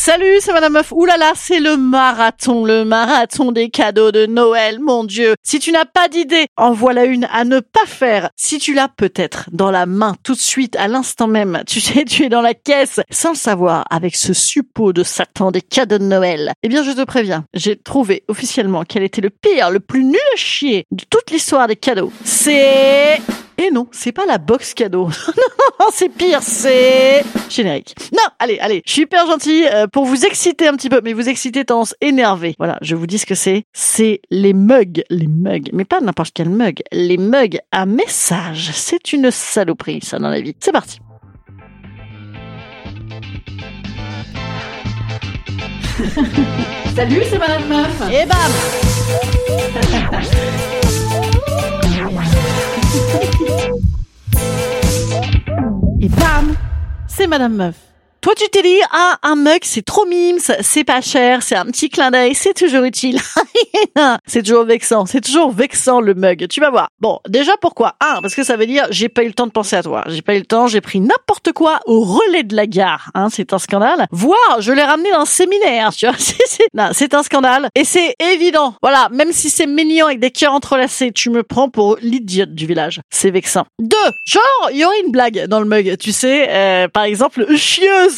Salut, c'est Madame Meuf. Là, c'est le marathon, le marathon des cadeaux de Noël, mon Dieu. Si tu n'as pas d'idée, en voilà une à ne pas faire. Si tu l'as peut-être dans la main tout de suite, à l'instant même, tu sais, tu es dans la caisse, sans le savoir, avec ce suppôt de Satan des cadeaux de Noël. Eh bien, je te préviens, j'ai trouvé officiellement quel était le pire, le plus nul à chier de toute l'histoire des cadeaux. C'est... Et non, c'est pas la box cadeau. non, c'est pire, c'est générique. Non, allez, allez, je suis hyper gentil euh, pour vous exciter un petit peu, mais vous exciter tendance énervé. Voilà, je vous dis ce que c'est. C'est les mugs, les mugs, mais pas n'importe quel mug, les mugs à message. C'est une saloperie, ça dans la vie. C'est parti. Salut, c'est Madame Meuf. Et bam Et bam C'est Madame Meuf. Toi, tu t'es dit, ah, un mug, c'est trop mimes, c'est pas cher, c'est un petit clin d'œil, c'est toujours utile. c'est toujours vexant, c'est toujours vexant le mug. Tu vas voir. Bon, déjà pourquoi? Un, parce que ça veut dire, j'ai pas eu le temps de penser à toi. J'ai pas eu le temps, j'ai pris n'importe quoi au relais de la gare. Hein, c'est un scandale. Voire, je l'ai ramené dans un séminaire, tu vois. C'est un scandale. Et c'est évident. Voilà, même si c'est mignon avec des cœurs entrelacés, tu me prends pour l'idiote du village. C'est vexant. Deux, genre, il y aurait une blague dans le mug, tu sais, euh, par exemple, chieuse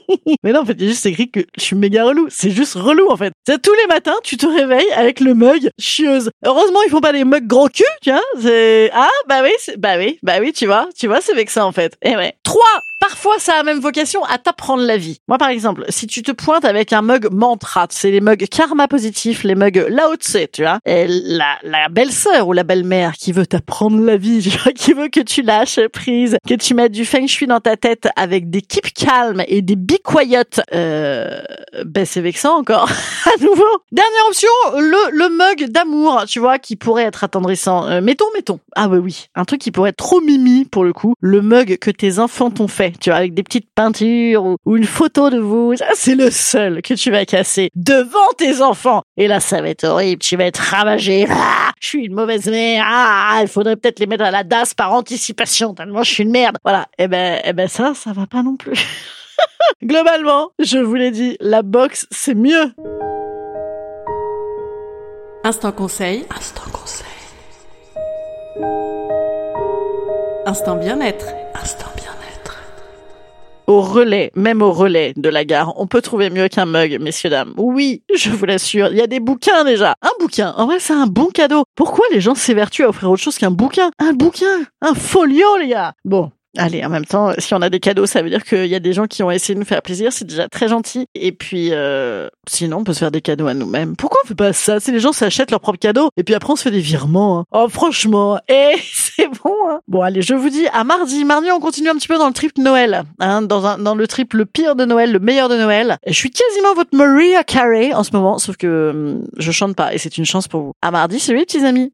mais non, en fait, il y a juste écrit que je suis méga relou. C'est juste relou, en fait. C'est tous les matins, tu te réveilles avec le mug chieuse. Heureusement, ils font pas des mugs gros cul, tu vois. C'est, ah, bah oui, bah oui, bah oui, tu vois, tu vois, c'est vexant, en fait. Et ouais. Trois, Parfois, ça a même vocation à t'apprendre la vie. Moi, par exemple, si tu te pointes avec un mug mantra, c'est les mugs karma positif, les mugs Lao Tse, tu vois, et la, la belle-sœur ou la belle-mère qui veut t'apprendre la vie, tu vois, qui veut que tu lâches prise, que tu mettes du feng shui dans ta tête avec des keep calmes et des be quiet, euh, ben c'est vexant encore, à nouveau. Dernière option, le, le mug d'amour, tu vois, qui pourrait être attendrissant. Euh, mettons, mettons. Ah bah oui, un truc qui pourrait être trop mimi pour le coup, le mug que tes enfants t'ont fait tu vois, avec des petites peintures ou, une photo de vous. Ça, c'est le seul que tu vas casser devant tes enfants. Et là, ça va être horrible. Tu vas être ravagé. Ah, je suis une mauvaise mère. Ah, il faudrait peut-être les mettre à la DAS par anticipation tellement je suis une merde. Voilà. Eh ben, eh ben ça, ça va pas non plus. Globalement, je vous l'ai dit, la boxe, c'est mieux. Instant conseil. Instant conseil. Instant bien-être. Instant au relais, même au relais de la gare, on peut trouver mieux qu'un mug, messieurs dames. Oui, je vous l'assure, il y a des bouquins déjà. Un bouquin, en vrai, c'est un bon cadeau. Pourquoi les gens s'évertuent à offrir autre chose qu'un bouquin? Un bouquin Un folio, les gars Bon, Allez, en même temps, si on a des cadeaux, ça veut dire qu'il y a des gens qui ont essayé de nous faire plaisir, c'est déjà très gentil. Et puis, euh, sinon, on peut se faire des cadeaux à nous-mêmes. Pourquoi on fait pas ça? C'est les gens s'achètent leurs propres cadeaux et puis après on se fait des virements. Hein. Oh, franchement, et c'est bon. Hein. Bon, allez, je vous dis à mardi. Mardi, on continue un petit peu dans le trip Noël, hein, dans le trip le pire de Noël, le meilleur de Noël. je suis quasiment votre Maria Carey en ce moment, sauf que hum, je chante pas et c'est une chance pour vous. À mardi, salut les petits amis.